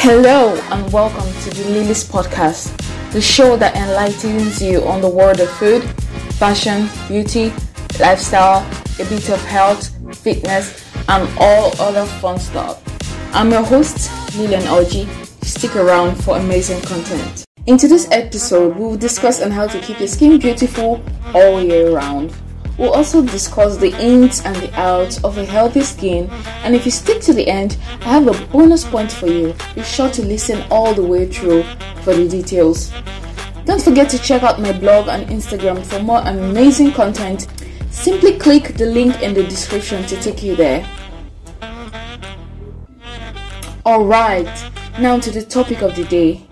Hello and welcome to the Lily's podcast, the show that enlightens you on the world of food, fashion, beauty, lifestyle, a bit of health, fitness, and all other fun stuff. I'm your host, Lillian Oji. Stick around for amazing content. In today's episode, we will discuss on how to keep your skin beautiful all year round. We'll also discuss the ins and the outs of a healthy skin, and if you stick to the end, I have a bonus point for you. Be sure to listen all the way through for the details. Don't forget to check out my blog and Instagram for more amazing content. Simply click the link in the description to take you there. Alright, now to the topic of the day.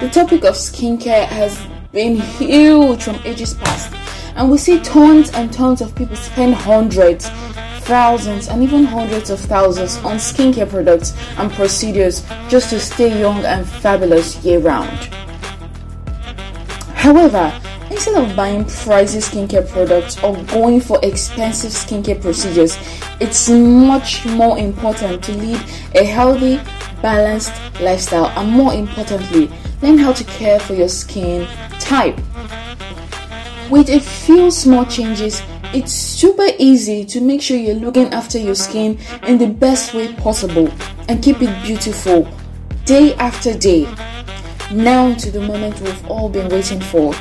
The topic of skincare has been huge from ages past and we see tons and tons of people spend hundreds, thousands, and even hundreds of thousands on skincare products and procedures just to stay young and fabulous year round. However, instead of buying pricey skincare products or going for expensive skincare procedures, it's much more important to lead a healthy, balanced lifestyle and more importantly, learn how to care for your skin type. With a few small changes, it's super easy to make sure you're looking after your skin in the best way possible and keep it beautiful day after day. Now to the moment we've all been waiting for.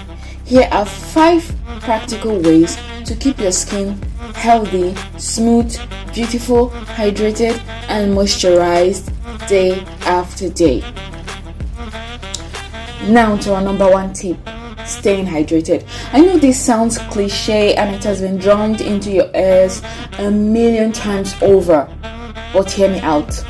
Here are five practical ways to keep your skin healthy, smooth, beautiful, hydrated, and moisturized day after day. Now to our number one tip staying hydrated. I know this sounds cliche and it has been drummed into your ears a million times over, but hear me out.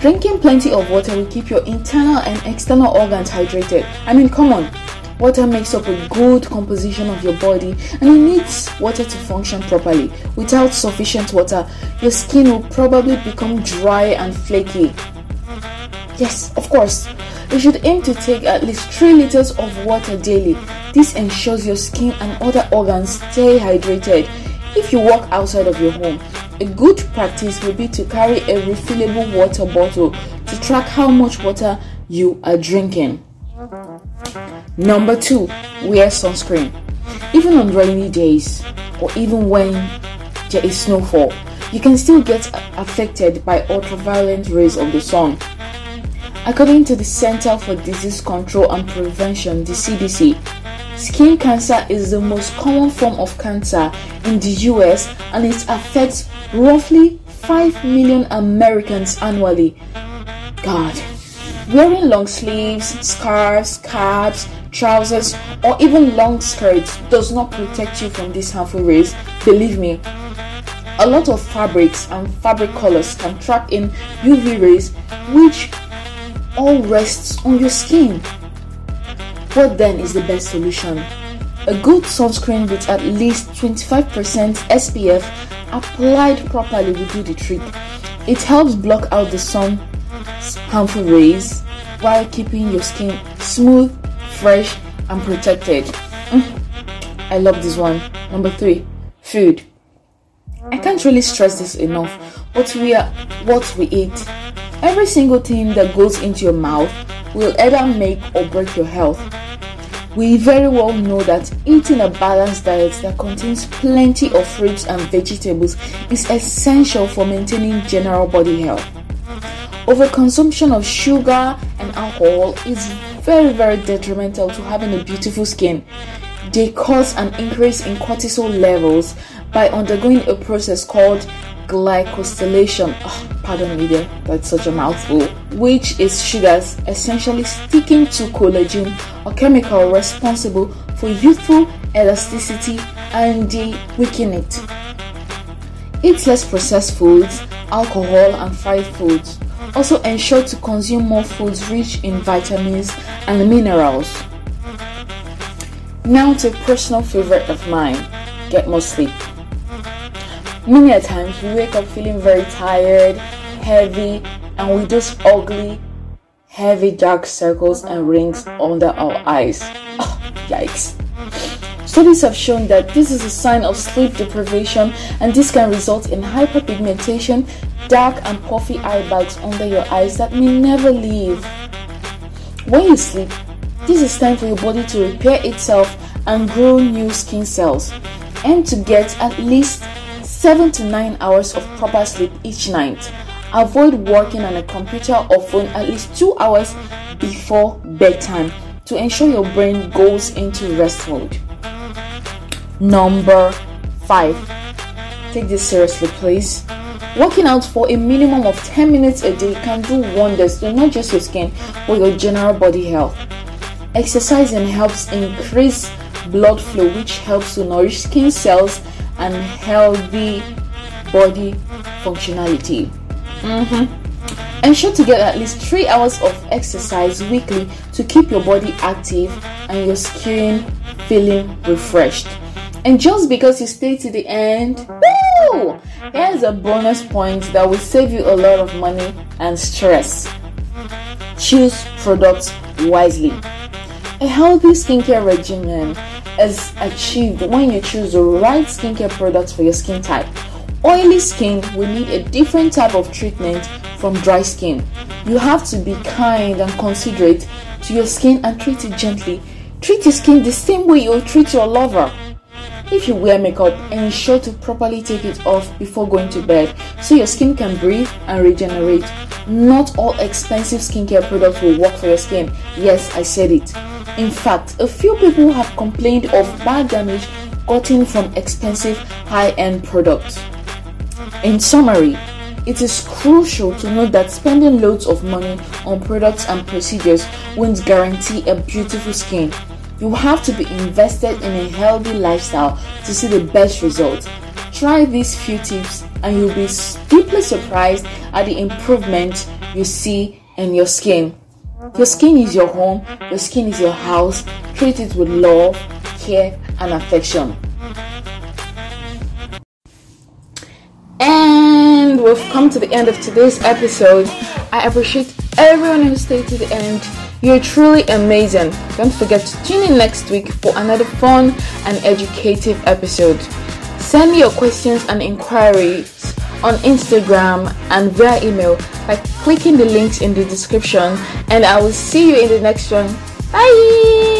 Drinking plenty of water will keep your internal and external organs hydrated. I mean, come on. Water makes up a good composition of your body and it needs water to function properly. Without sufficient water, your skin will probably become dry and flaky. Yes, of course, you should aim to take at least 3 liters of water daily. This ensures your skin and other organs stay hydrated. If you walk outside of your home, a good practice will be to carry a refillable water bottle to track how much water you are drinking. Number 2, wear sunscreen. Even on rainy days or even when there is snowfall, you can still get affected by ultraviolet rays of the sun. According to the Center for Disease Control and Prevention, the CDC, skin cancer is the most common form of cancer in the US and it affects roughly 5 million Americans annually. God. Wearing long sleeves, scarves, caps, trousers, or even long skirts does not protect you from these harmful rays. Believe me, a lot of fabrics and fabric colors can trap in UV rays, which all rests on your skin. What then is the best solution? A good sunscreen with at least 25% SPF applied properly will do the trick. It helps block out the sun's harmful rays while keeping your skin smooth, fresh, and protected. Mm. I love this one. Number three, food. I can't really stress this enough, but we are what we eat Every single thing that goes into your mouth will either make or break your health. We very well know that eating a balanced diet that contains plenty of fruits and vegetables is essential for maintaining general body health. Overconsumption of sugar and alcohol is very, very detrimental to having a beautiful skin. They cause an increase in cortisol levels by undergoing a process called glycosylation. Oh, pardon me there, that's such a mouthful. Which is sugars essentially sticking to collagen, a chemical responsible for youthful elasticity and the weakening it. Eat less processed foods, alcohol, and fried foods. Also ensure to consume more foods rich in vitamins and minerals. Now to a personal favorite of mine, get more sleep. Many a times we wake up feeling very tired, heavy, and with those ugly, heavy dark circles and rings under our eyes. Oh, yikes. Studies have shown that this is a sign of sleep deprivation and this can result in hyperpigmentation, dark and puffy eye bags under your eyes that may never leave. When you sleep, this is time for your body to repair itself and grow new skin cells and to get at least 7 to 9 hours of proper sleep each night. Avoid working on a computer or phone at least 2 hours before bedtime to ensure your brain goes into rest mode. Number 5. Take this seriously, please. Working out for a minimum of 10 minutes a day can do wonders to not just your skin but your general body health. Exercising helps increase blood flow, which helps to nourish skin cells and healthy body functionality. Mm-hmm. Ensure to get at least three hours of exercise weekly to keep your body active and your skin feeling refreshed. And just because you stay to the end, woo! Here's a bonus point that will save you a lot of money and stress. Choose products wisely. A healthy skincare regimen is achieved when you choose the right skincare products for your skin type. Oily skin will need a different type of treatment from dry skin. You have to be kind and considerate to your skin and treat it gently. Treat your skin the same way you treat your lover. If you wear makeup, ensure to properly take it off before going to bed so your skin can breathe and regenerate. Not all expensive skincare products will work for your skin. Yes, I said it. In fact, a few people have complained of bad damage gotten from expensive high end products. In summary, it is crucial to note that spending loads of money on products and procedures won't guarantee a beautiful skin. You have to be invested in a healthy lifestyle to see the best results. Try these few tips and you'll be deeply surprised at the improvement you see in your skin. Your skin is your home, your skin is your house. Treat it with love, care, and affection. And we've come to the end of today's episode. I appreciate everyone who stayed to the end. You're truly amazing. Don't forget to tune in next week for another fun and educative episode. Send me your questions and inquiries on Instagram and via email by clicking the links in the description. And I will see you in the next one. Bye!